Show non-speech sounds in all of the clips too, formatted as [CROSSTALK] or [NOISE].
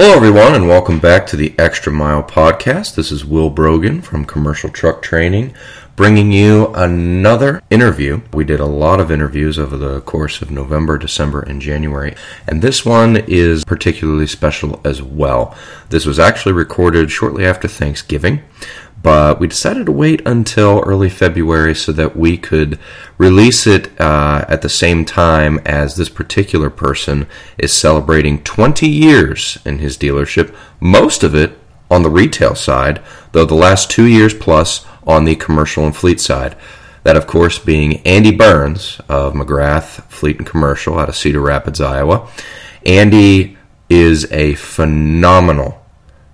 Hello, everyone, and welcome back to the Extra Mile Podcast. This is Will Brogan from Commercial Truck Training, bringing you another interview. We did a lot of interviews over the course of November, December, and January, and this one is particularly special as well. This was actually recorded shortly after Thanksgiving but we decided to wait until early February so that we could release it uh, at the same time as this particular person is celebrating 20 years in his dealership, most of it on the retail side, though the last two years plus on the commercial and fleet side. That, of course, being Andy Burns of McGrath Fleet and Commercial out of Cedar Rapids, Iowa. Andy is a phenomenal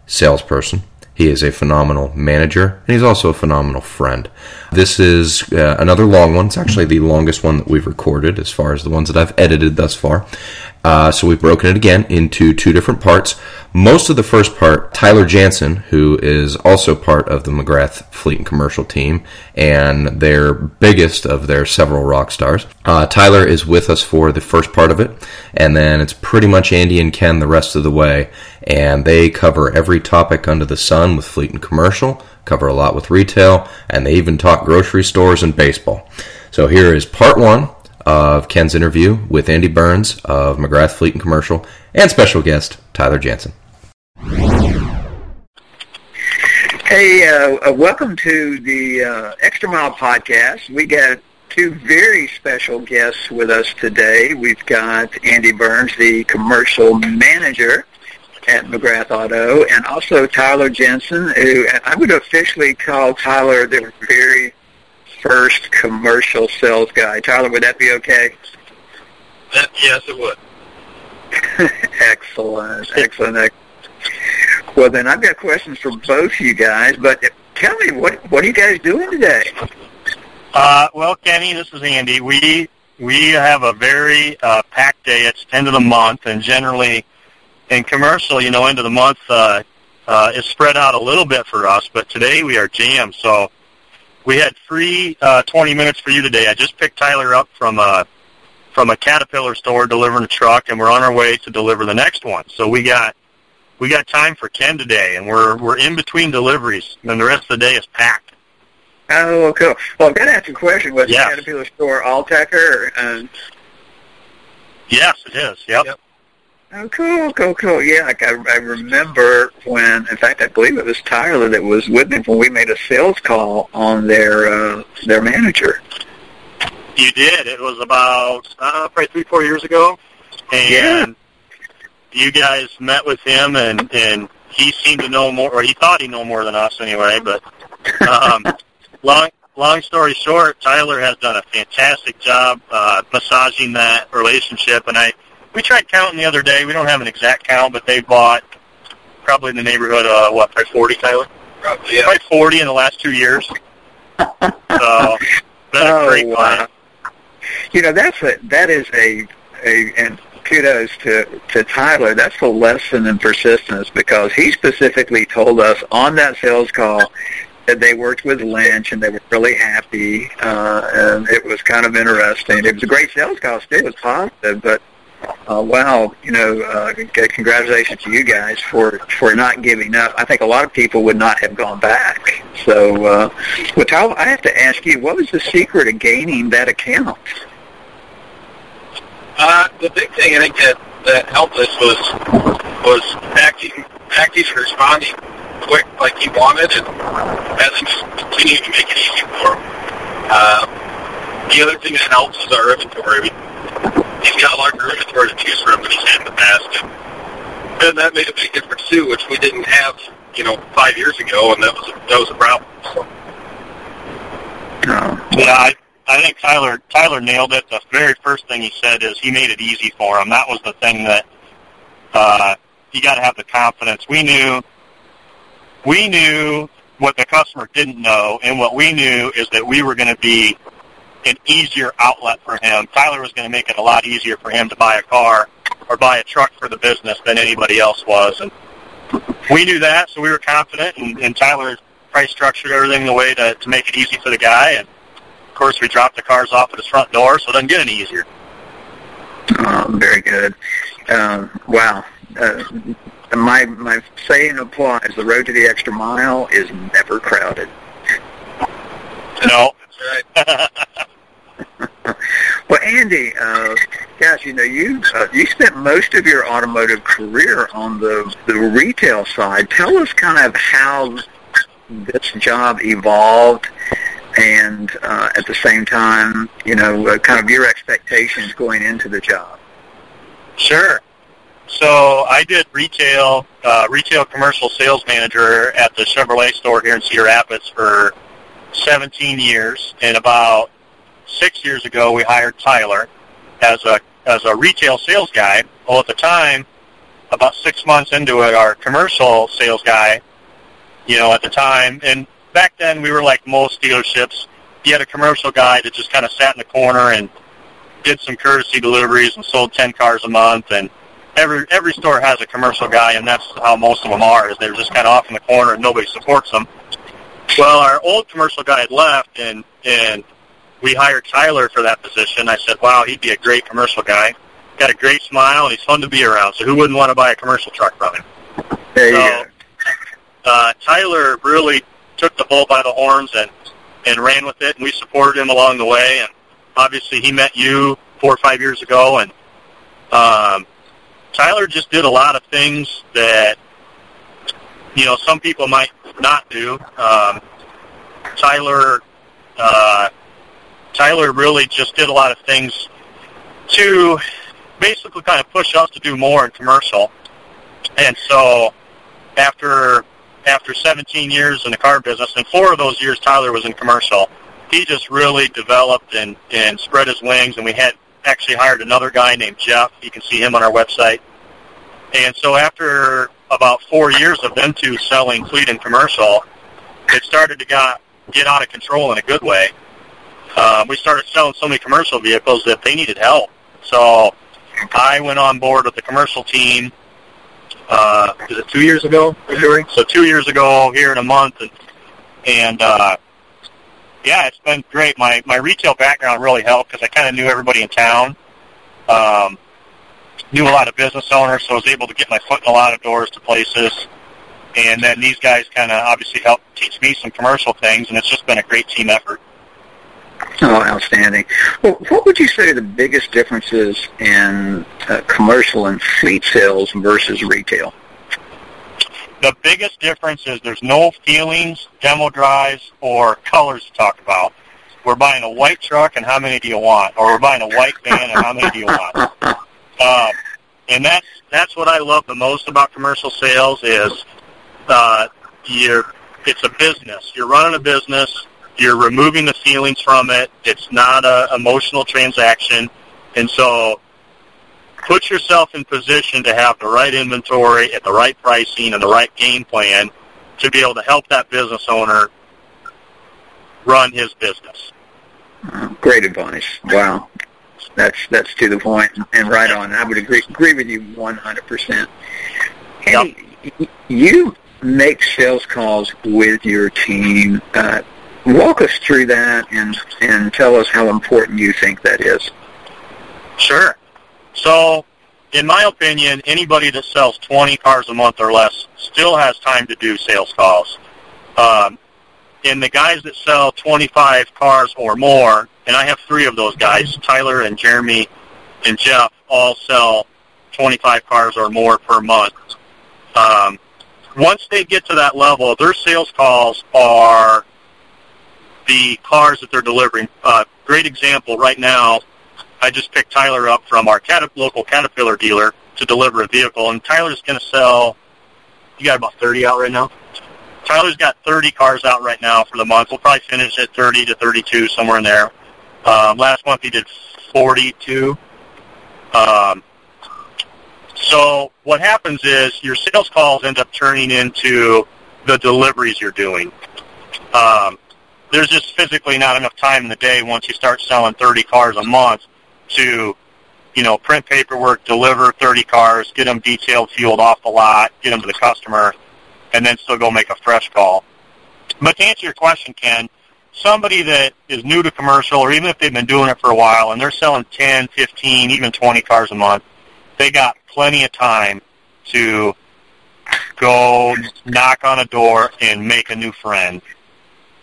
salesperson he is a phenomenal manager, and he's also a phenomenal friend. This is uh, another long one. It's actually the longest one that we've recorded as far as the ones that I've edited thus far. Uh, so we've broken it again into two different parts. Most of the first part, Tyler Janssen, who is also part of the McGrath Fleet and Commercial team, and their biggest of their several rock stars. Uh, Tyler is with us for the first part of it, and then it's pretty much Andy and Ken the rest of the way, and they cover every topic under the sun with Fleet and Commercial, cover a lot with retail, and they even talk grocery stores and baseball. So here is part one of Ken's interview with Andy Burns of McGrath Fleet and Commercial and special guest Tyler Janssen. Hey, uh, uh, welcome to the uh, Extra Mile podcast. We got two very special guests with us today. We've got Andy Burns, the commercial manager at McGrath Auto, and also Tyler Janssen, who I would officially call Tyler the very first commercial sales guy. Tyler, would that be okay? That, yes, it would. [LAUGHS] excellent, excellent. Well, then I've got questions for both you guys, but tell me, what what are you guys doing today? Uh, well, Kenny, this is Andy. We we have a very uh, packed day. It's end of the month, and generally in commercial, you know, end of the month uh, uh, is spread out a little bit for us. But today we are jammed, so we had free uh, 20 minutes for you today. I just picked Tyler up from a from a Caterpillar store delivering a truck, and we're on our way to deliver the next one. So we got we got time for Ken today, and we're we're in between deliveries, and the rest of the day is packed. Oh, cool. Well, I've got to ask a question. Was yes. the Caterpillar store Altorfer? Um... Yes, it is. Yep. yep. Oh, cool, cool, cool. Yeah, like I, I remember when, in fact, I believe it was Tyler that was with me when we made a sales call on their uh, their manager. You did. It was about uh, probably three, four years ago, and yeah. you guys met with him, and and he seemed to know more, or he thought he knew more than us anyway. But um, [LAUGHS] long long story short, Tyler has done a fantastic job uh, massaging that relationship, and I we tried counting the other day. We don't have an exact count, but they bought probably in the neighborhood of what, probably forty, Tyler? Probably, yeah. Probably forty in the last two years. [LAUGHS] so been oh, a great wow. You know, that's a that is a a and kudos to to Tyler. That's a lesson in persistence because he specifically told us on that sales call that they worked with Lynch and they were really happy, uh, and it was kind of interesting. It was a great sales call. Still, it was positive, but uh, wow, you know, uh, congratulations to you guys for for not giving up. I think a lot of people would not have gone back. So, uh, well, Tyler, I have to ask you, what was the secret of gaining that account? Uh, the big thing I think that that helped us was was acting acting and responding quick like he wanted, and as he just continued to make it easy for him. Uh, the other thing that helps is our inventory he's got a larger inventory to choose from than he's had in the past. And, and that made a big difference too, which we didn't have, you know, five years ago, and that was a, that was a problem. So. Yeah, I, I think Tyler Tyler nailed it. The very first thing he said is he made it easy for him. That was the thing that uh, you got to have the confidence. We knew we knew what the customer didn't know, and what we knew is that we were going to be an easier outlet for him. Tyler was going to make it a lot easier for him to buy a car or buy a truck for the business than anybody else was. And we knew that, so we were confident, and, and Tyler price structured everything the way to, to make it easy for the guy. And, of course, we dropped the cars off at his front door, so it doesn't get any easier. Oh, very good. Um, wow. Uh, my my saying applies. The road to the extra mile is never crowded. No. That's right. [LAUGHS] Andy, uh, gosh, you know, you uh, you spent most of your automotive career on the the retail side. Tell us kind of how this job evolved, and uh, at the same time, you know, uh, kind of your expectations going into the job. Sure. So I did retail, uh, retail commercial sales manager at the Chevrolet store here in Cedar Rapids for 17 years, and about six years ago we hired Tyler as a as a retail sales guy. Well, at the time, about six months into it, our commercial sales guy, you know, at the time, and back then we were like most dealerships. You had a commercial guy that just kind of sat in the corner and did some courtesy deliveries and sold 10 cars a month and every every store has a commercial guy and that's how most of them are is they're just kind of off in the corner and nobody supports them. Well, our old commercial guy had left and and we hired Tyler for that position. I said, "Wow, he'd be a great commercial guy. Got a great smile and he's fun to be around. So who wouldn't want to buy a commercial truck from him?" There you So, uh, Tyler really took the bull by the horns and and ran with it, and we supported him along the way. And obviously, he met you four or five years ago, and um, Tyler just did a lot of things that you know some people might not do. Um, Tyler uh, Tyler really just did a lot of things to basically kind of push us to do more in commercial. And so after after 17 years in the car business, and four of those years Tyler was in commercial, he just really developed and, and spread his wings. And we had actually hired another guy named Jeff. You can see him on our website. And so after about four years of them two selling fleet and commercial, it started to got, get out of control in a good way. Um, we started selling so many commercial vehicles that they needed help. So I went on board with the commercial team. Uh, is it two years ago? So two years ago, here in a month, and and uh, yeah, it's been great. My my retail background really helped because I kind of knew everybody in town, um, knew a lot of business owners, so I was able to get my foot in a lot of doors to places. And then these guys kind of obviously helped teach me some commercial things, and it's just been a great team effort. Oh, outstanding. Well, what would you say the biggest differences in uh, commercial and fleet sales versus retail? The biggest difference is there's no feelings, demo drives, or colors to talk about. We're buying a white truck, and how many do you want? Or we're buying a white van, and how many do you want? Um, [LAUGHS] and that's that's what I love the most about commercial sales is uh, you're it's a business. You're running a business. You're removing the feelings from it. It's not a emotional transaction, and so put yourself in position to have the right inventory at the right pricing and the right game plan to be able to help that business owner run his business. Great advice. Wow. That's that's to the point and right on. I would agree agree with you 100%. And y- you make sales calls with your team. Uh, walk us through that and and tell us how important you think that is. Sure. So, in my opinion, anybody that sells 20 cars a month or less still has time to do sales calls. Um, and the guys that sell 25 cars or more, and I have three of those guys, Tyler and Jeremy and Jeff, all sell 25 cars or more per month. Um, once they get to that level, their sales calls are the cars that they're delivering. Uh, great example right now, I just picked Tyler up from our Caterp- local Caterpillar dealer to deliver a vehicle, and Tyler's going to sell. You got about 30 out right now. Tyler's got 30 cars out right now for the month. We'll probably finish at 30 to 32, somewhere in there. Um, last month he did 42. Um, so what happens is your sales calls end up turning into the deliveries you're doing. Um, there's just physically not enough time in the day once you start selling 30 cars a month to, you know, print paperwork, deliver 30 cars, get them detailed, fueled off the lot, get them to the customer, and then still go make a fresh call. But to answer your question, Ken, somebody that is new to commercial, or even if they've been doing it for a while and they're selling 10, 15, even 20 cars a month, they got plenty of time to go knock on a door and make a new friend.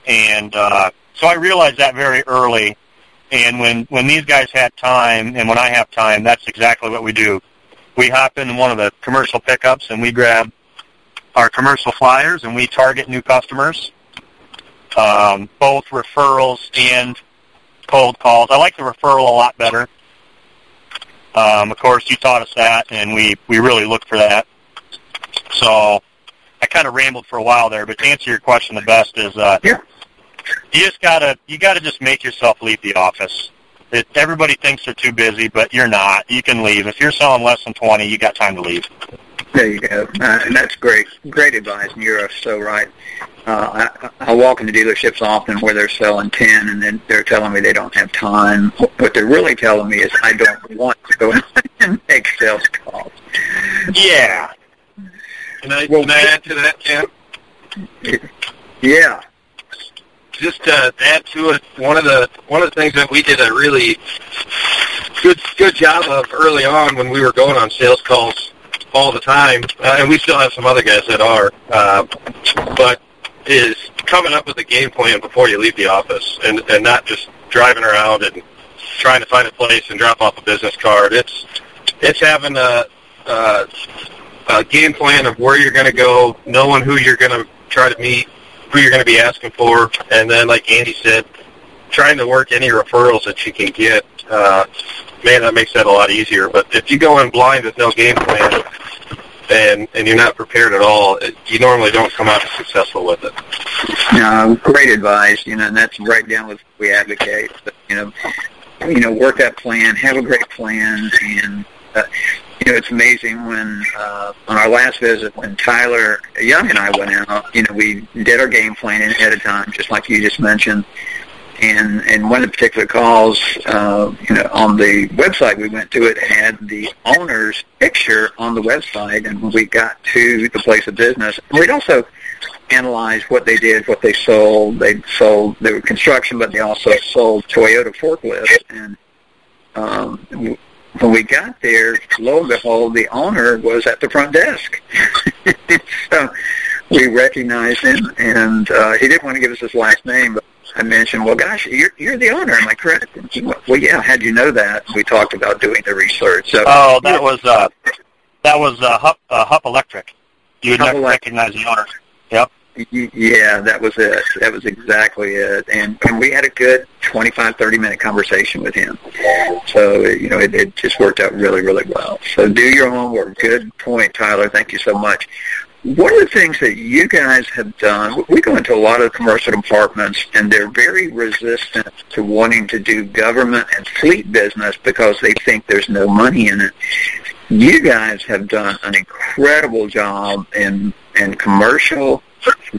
And uh, so I realized that very early. And when when these guys had time, and when I have time, that's exactly what we do. We hop in one of the commercial pickups and we grab our commercial flyers and we target new customers, um, both referrals and cold calls. I like the referral a lot better. Um, of course, you taught us that, and we we really look for that. So kind of rambled for a while there, but to answer your question, the best is uh, Yeah. you just gotta you gotta just make yourself leave the office. It, everybody thinks they're too busy, but you're not. You can leave if you're selling less than twenty. You got time to leave. There you go. Uh, and that's great, great advice, and you're so right. Uh, I, I walk into dealerships often where they're selling 10 and then they're telling me they don't have time. What they're really telling me is I don't want to go out and make sales calls. Yeah, Can I, Well, can I add to that, Ken? Yeah. Just to add to it, one of the one of the things that we did a really good good job of early on when we were going on sales calls all the time, uh, and we still have some other guys that are, uh, but is coming up with a game plan before you leave the office, and and not just driving around and trying to find a place and drop off a business card. It's it's having a, a, a game plan of where you're going to go, knowing who you're going to try to meet, who you're going to be asking for, and then, like Andy said, trying to work any referrals that you can get. Uh, man, that makes that a lot easier. But if you go in blind with no game plan and and you're not prepared at all, it, you normally don't come out successful with it. No, great advice, you know, and that's right down with what we advocate. But, you know, you know, work that plan, have a great plan, and uh, you know, it's amazing when uh, on our last visit when Tyler Young and I went out, you know, we did our game plan ahead of time, just like you just mentioned. And and one of the particular calls, uh, you know, on the website we went to, it had the owner's picture on the website, and when we got to the place of business, we'd also analyzed what they did, what they sold. They sold they were construction, but they also sold Toyota forklifts. And um, when we got there, lo and behold, the owner was at the front desk. [LAUGHS] so we recognized him, and uh, he didn't want to give us his last name, but I mentioned, well, gosh, you're you're the owner. Am I correct? And he went, well, yeah. How'd you know that? We talked about doing the research. So Oh, that was uh, that was uh, Hup, uh, Hup Electric. You would Hup Electric. recognize the owner. Yep. Yeah, that was it. That was exactly it. And and we had a good 25, 30 minute conversation with him. So, you know, it, it just worked out really, really well. So do your homework. Good point, Tyler. Thank you so much. One of the things that you guys have done, we go into a lot of commercial departments, and they're very resistant to wanting to do government and fleet business because they think there's no money in it. You guys have done an incredible job in in commercial,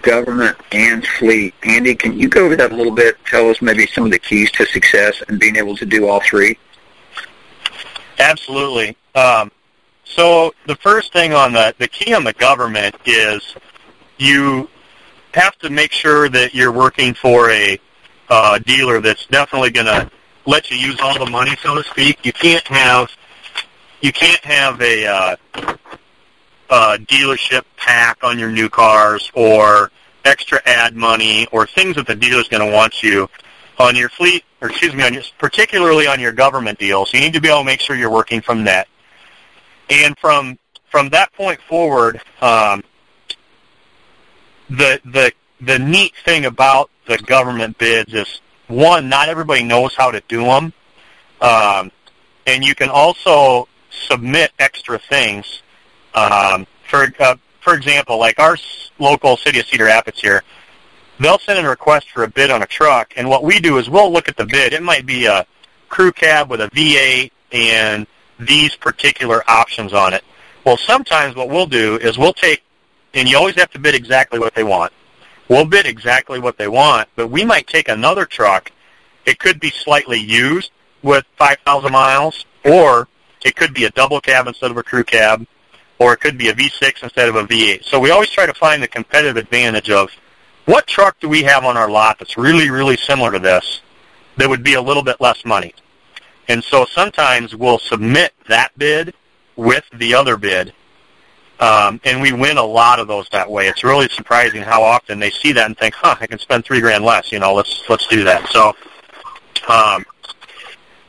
government, and fleet. Andy, can you go over that a little bit? Tell us maybe some of the keys to success and being able to do all three. Absolutely. Um, so the first thing on the the key on the government is you have to make sure that you're working for a uh, dealer that's definitely going to let you use all the money, so to speak. You can't have you can't have a uh, uh, dealership pack on your new cars or extra ad money or things that the dealer's going to want you on your fleet, or excuse me, on your, particularly on your government deals. You need to be able to make sure you're working from net. And from from that point forward, um, the the the neat thing about the government bids is one, not everybody knows how to do them, um, and you can also submit extra things. Um, for uh, for example, like our local city of Cedar Rapids here, they'll send in a request for a bid on a truck, and what we do is we'll look at the bid. It might be a crew cab with a V8 and these particular options on it. Well, sometimes what we'll do is we'll take, and you always have to bid exactly what they want. We'll bid exactly what they want, but we might take another truck. It could be slightly used with 5,000 miles, or it could be a double cab instead of a crew cab, or it could be a V6 instead of a V8. So we always try to find the competitive advantage of what truck do we have on our lot that's really, really similar to this that would be a little bit less money. And so sometimes we'll submit that bid with the other bid Um, and we win a lot of those that way. It's really surprising how often they see that and think, "Huh, I can spend three grand less." You know, let's let's do that. So, um,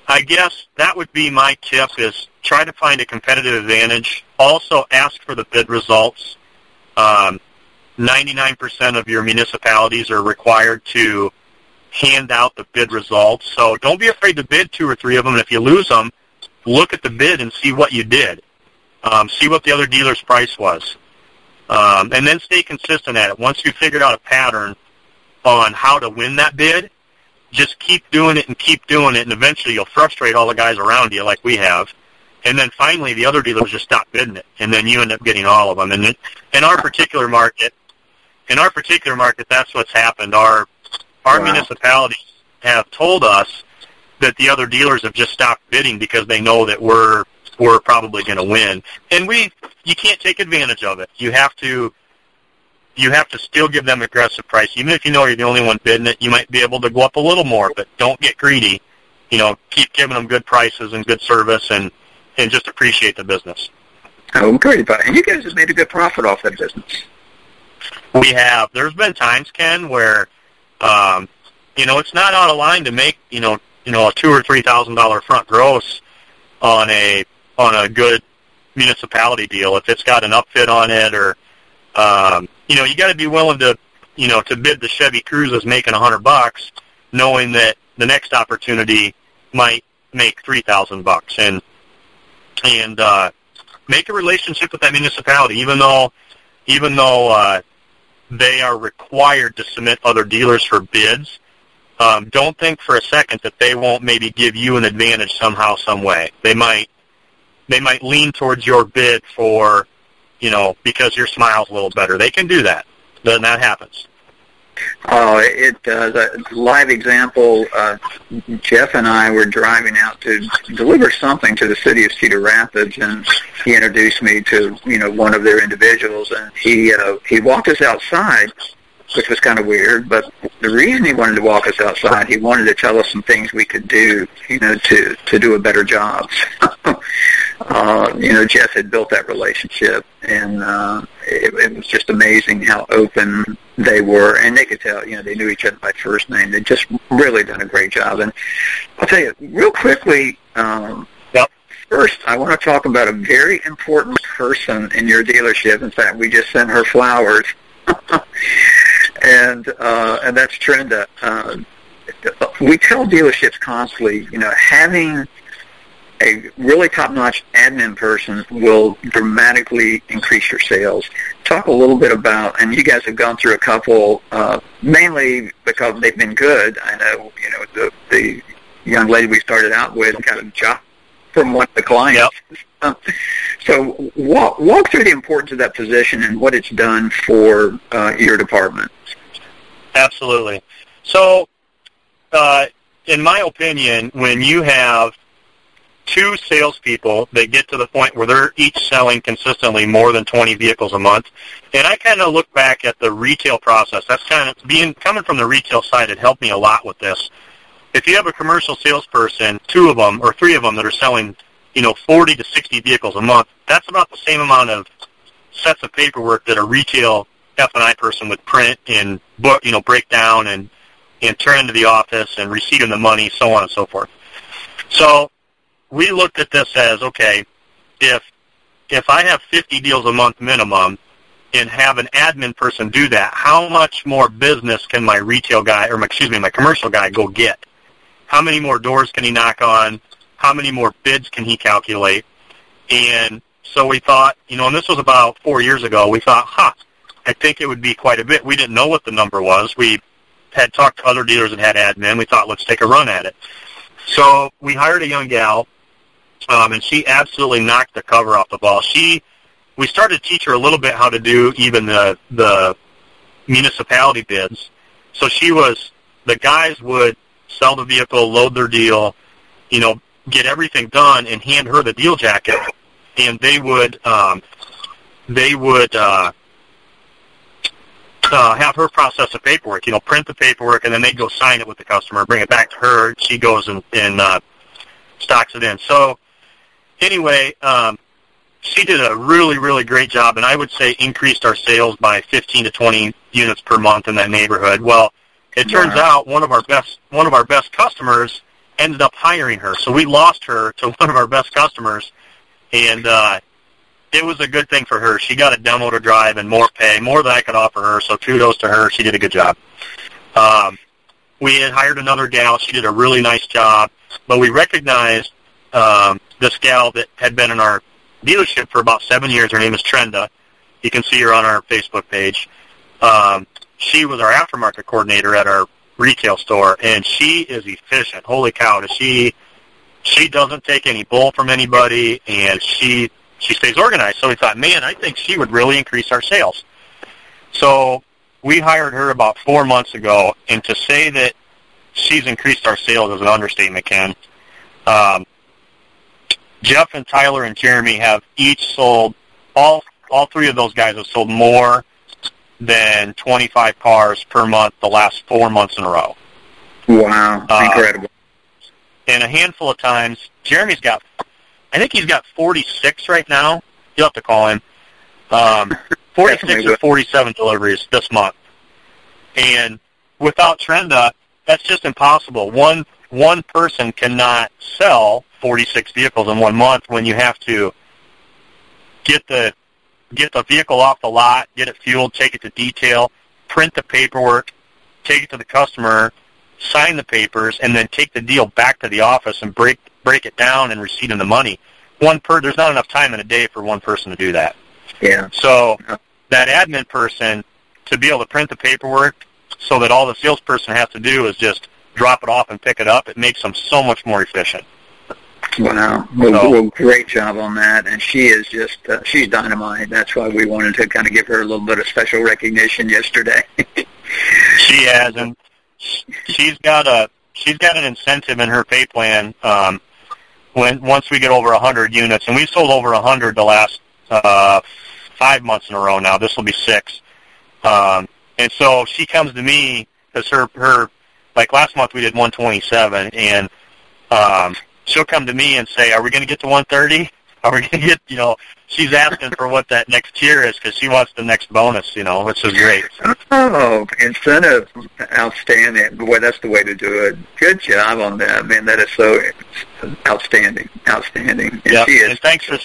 I guess that would be my tip: is try to find a competitive advantage. Also, ask for the bid results. Um, 99% of your municipalities are required to hand out the bid results. So don't be afraid to bid two or three of them. And if you lose them, look at the bid and see what you did. Um, see what the other dealer's price was. Um, and then stay consistent at it. Once you've figured out a pattern on how to win that bid, just keep doing it and keep doing it, and eventually you'll frustrate all the guys around you like we have. And then finally, the other dealers just stop bidding it, and then you end up getting all of them. And in our particular market, in our particular market, that's what's happened. Our our wow. municipalities have told us that the other dealers have just stopped bidding because they know that we're we're probably going to win. And we you can't take advantage of it. You have to you have to still give them aggressive price. Even if you know you're the only one bidding it, you might be able to go up a little more, but don't get greedy. You know, keep giving them good prices and good service and and just appreciate the business. Oh, great. And you guys have made a good profit off that business. We have. There's been times, Ken, where um, you know it's not out of line to make you know you know a two or three thousand dollar front gross on a on a good municipality deal if it's got an upfit on it or um, you know you got to be willing to you know to bid the Chevy Cruze as making a hundred bucks, knowing that the next opportunity might make three thousand bucks and and uh, make a relationship with that municipality, even though even though uh, they are required to submit other dealers for bids. Um, don't think for a second that they won't maybe give you an advantage somehow, some way. They might they might lean towards your bid for, you know, because your smile's a little better. They can do that. Then that happens. Oh, it does. A live example, uh, Jeff and I were driving out to deliver something to the city of Cedar Rapids, and he introduced me to, you know, one of their individuals, and he, uh, he walked us outside, which was kind of weird, but the reason he wanted to walk us outside, he wanted to tell us some things we could do, you know, to, to do a better job. [LAUGHS] uh, you know, Jeff had built that relationship, and uh, it, it was just amazing how open they were, and they could tell, you know, they knew each other by first name. They'd just really done a great job. And I'll tell you, real quickly, um, yep. first, I want to talk about a very important person in your dealership. In fact, we just sent her flowers. [LAUGHS] and uh, and that's Trenda. Uh, we tell dealerships constantly, you know, having a really top-notch admin person will dramatically increase your sales. Talk a little bit about, and you guys have gone through a couple, uh, mainly because they've been good. I know, you know, the the young lady we started out with got a job from one of the clients. Yep. so walk walk through the importance of that position and what it's done for uh, your department. Absolutely. So, uh, in my opinion, when you have two salespeople that get to the point where they're each selling consistently more than 20 vehicles a month. And I kind of look back at the retail process. That's kind of being coming from the retail side. It helped me a lot with this. If you have a commercial salesperson, two of them or three of them that are selling, you know, 40 to 60 vehicles a month, that's about the same amount of sets of paperwork that a retail F&I person would print and book, you know, break down and and turn into the office and receiving the money, so on and so forth. So we looked at this as okay, if if I have 50 deals a month minimum and have an admin person do that, how much more business can my retail guy or my, excuse me, my commercial guy go get? How many more doors can he knock on? How many more bids can he calculate? And so we thought, you know, and this was about four years ago, we thought, huh, I think it would be quite a bit. We didn't know what the number was. We had talked to other dealers that had admin. We thought, let's take a run at it. So we hired a young gal um, and she absolutely knocked the cover off the ball. She, we started to teach her a little bit how to do even the the municipality bids. So she was the guys would sell the vehicle, load their deal, you know, get everything done, and hand her the deal jacket, and they would um, they would. Uh, uh, have her process the paperwork, you know, print the paperwork, and then they'd go sign it with the customer, bring it back to her. She goes and, and uh, stocks it in. So anyway, um, she did a really, really great job, and I would say increased our sales by 15 to 20 units per month in that neighborhood. Well, it turns Wow. out one of our best one of our best customers ended up hiring her, so we lost her to one of our best customers, and uh, it was a good thing for her. She got a demo to drive and more pay, more than I could offer her. So kudos to her. She did a good job. Um, we had hired another gal. She did a really nice job, but we recognized um, this gal that had been in our dealership for about seven years. Her name is Trenda. You can see her on our Facebook page. Um, she was our aftermarket coordinator at our retail store, and she is efficient. Holy cow! Does she she doesn't take any bull from anybody, and she she stays organized. So we thought, man, I think she would really increase our sales. So we hired her about four months ago, and to say that she's increased our sales is an understatement, Ken. Um, Jeff and Tyler and Jeremy have each sold all all three of those guys have sold more than 25 cars per month the last four months in a row. Wow, Uh, incredible. And a handful of times, Jeremy's got, I think he's got 46 right now. You'll have to call him. Um, [LAUGHS] 46 or 47 deliveries this month. And without Trenda, that's just impossible. One one person cannot sell 46 vehicles in one month when you have to get the get the vehicle off the lot, get it fueled, take it to detail, print the paperwork, take it to the customer, sign the papers, and then take the deal back to the office and break break it down and receipt them the money. One per there's not enough time in a day for one person to do that. Yeah. So that admin person to be able to print the paperwork so that all the salesperson has to do is just drop it off and pick it up, it makes them so much more efficient. Wow. Well, So- well, great job on that. And she is just, uh, she's dynamite. That's why we wanted to kind of give her a little bit of special recognition yesterday. [LAUGHS] She has, and she's got a she's got an incentive in her pay plan. Um, when once we get over a hundred units, and we've sold over a hundred the last uh, five months in a row now. This will be six, um, and so she comes to me because her her like last month we did 127, and um, she'll come to me and say, "Are we going to get to 130? Are we going to get you know?" She's asking for what that next tier is because she wants the next bonus, you know, which is great. oh, incentive. Outstanding. Boy, that's the way to do it. Good job on that, man. That is so outstanding. Outstanding. And Yep. she is. And thanks for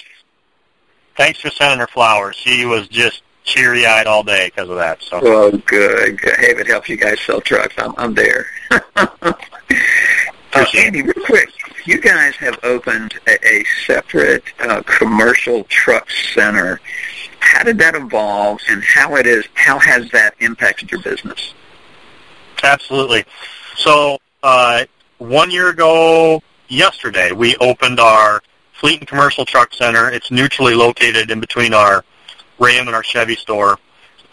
thanks for sending her flowers. She was just cheery eyed all day because of that. So Oh, good. good. Hey, if it helps you guys sell trucks, I'm, I'm there. [LAUGHS] uh, Andy, real quick, you guys have opened a, a separate uh, commercial truck center. How did that evolve, and how it is? How has that impacted your business? absolutely. So uh, one year ago, yesterday, we opened our fleet and commercial truck center. It's neutrally located in between our Ram and our Chevy store.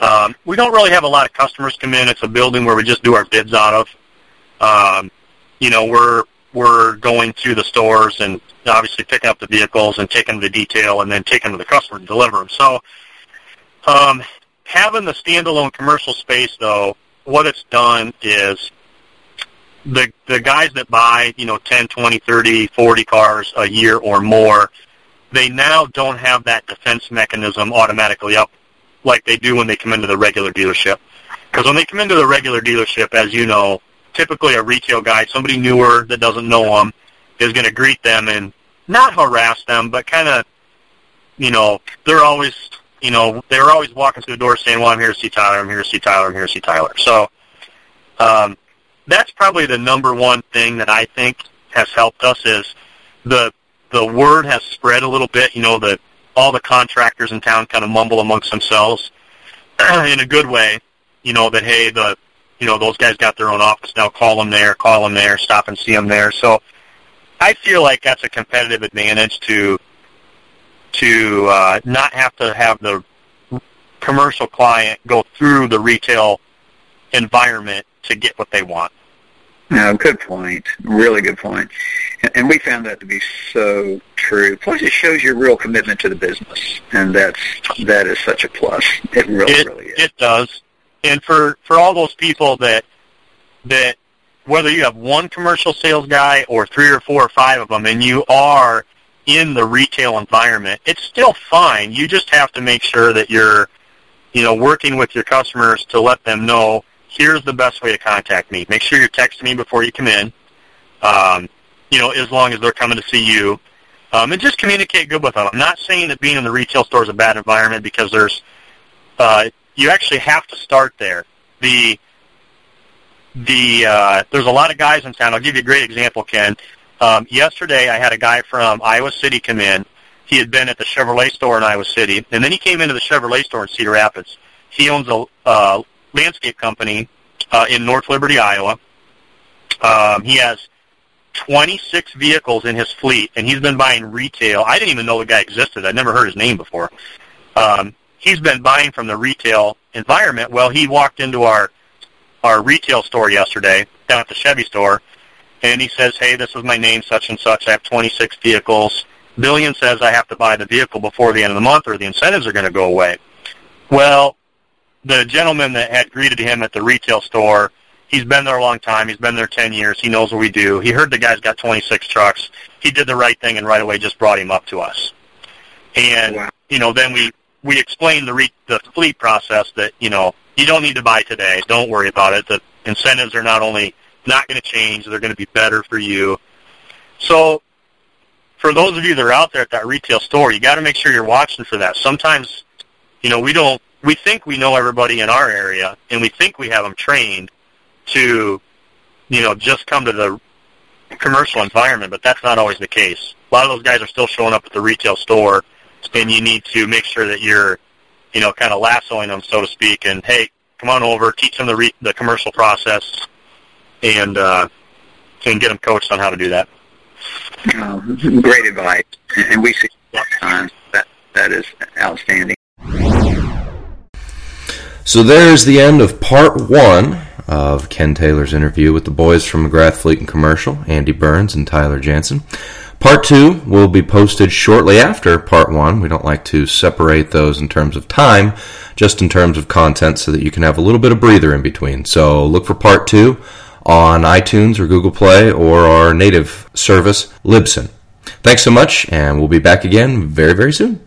Um, we don't really have a lot of customers come in. It's a building where we just do our bids out of. Um, you know, we're we're going to the stores and obviously picking up the vehicles and taking them to detail and then taking them to the customer to deliver them. So, um, having the standalone commercial space, though, what it's done is the the guys that buy, you know, 10, 20, 30, 40 cars a year or more, they now don't have that defense mechanism automatically up like they do when they come into the regular dealership. Because when they come into the regular dealership, as you know, typically a retail guy, somebody newer that doesn't know them, is going to greet them and not harass them, but kind of, you know, they're always, you know, they're always walking through the door saying, "Well, I'm here to see Tyler. I'm here to see Tyler. I'm here to see Tyler." So, um, that's probably the number one thing that I think has helped us is the the word has spread a little bit. You know, that all the contractors in town kind of mumble amongst themselves [CLEARS THROAT] in a good way. You know that hey, the you know those guys got their own office now. Call them there. Call them there. Stop and see them there. So I feel like that's a competitive advantage to to uh, not have to have the commercial client go through the retail environment to get what they want. No, good point. Really good point. And, and we found that to be so true. Plus, it shows your real commitment to the business, and that's that is such a plus. It really, it, really is. It does. And for for all those people that that whether you have one commercial sales guy or three or four or five of them, and you are in the retail environment, it's still fine. You just have to make sure that you're, you know, working with your customers to let them know here's the best way to contact me. Make sure you're texting me before you come in. Um, you know, as long as they're coming to see you, um, and just communicate good with them. I'm not saying that being in the retail store is a bad environment because there's, uh, you actually have to start there. The the uh, there's a lot of guys in town. I'll give you a great example, Ken. Um, yesterday, I had a guy from Iowa City come in. He had been at the Chevrolet store in Iowa City, and then he came into the Chevrolet store in Cedar Rapids. He owns a uh, landscape company uh, in North Liberty, Iowa. Um, he has 26 vehicles in his fleet, and he's been buying retail. I didn't even know the guy existed. I'd never heard his name before. Um, he's been buying from the retail environment. Well, he walked into our our retail store yesterday down at the Chevy store, and he says, "Hey, this is my name, such and such. I have 26 vehicles. Billion says I have to buy the vehicle before the end of the month, or the incentives are going to go away." Well, the gentleman that had greeted him at the retail store, he's been there a long time. He's been there 10 years. He knows what we do. He heard the guy's got 26 trucks. He did the right thing and right away just brought him up to us. And wow. you know, then we we explained the re- the fleet process that you know you don't need to buy today. Don't worry about it. The incentives are not only not going to change, they're going to be better for you. So for those of you that are out there at that retail store, you got to make sure you're watching for that. Sometimes, you know, we don't, we think we know everybody in our area and we think we have them trained to, you know, just come to the commercial environment, but that's not always the case. A lot of those guys are still showing up at the retail store and you need to make sure that you're you know, kind of lassoing them, so to speak, and hey, come on over, teach them the re- the commercial process, and uh, and get them coached on how to do that. Uh, great advice, and we see a lot of times that that is outstanding. So there's the end of part one of Ken Taylor's interview with the boys from McGrath Fleet and Commercial, Andy Burns and Tyler Janssen. Part two will be posted shortly after part one. We don't like to separate those in terms of time, just in terms of content, so that you can have a little bit of breather in between. So look for part two on iTunes or Google Play or our native service, Libsyn. Thanks so much, and we'll be back again very, very soon.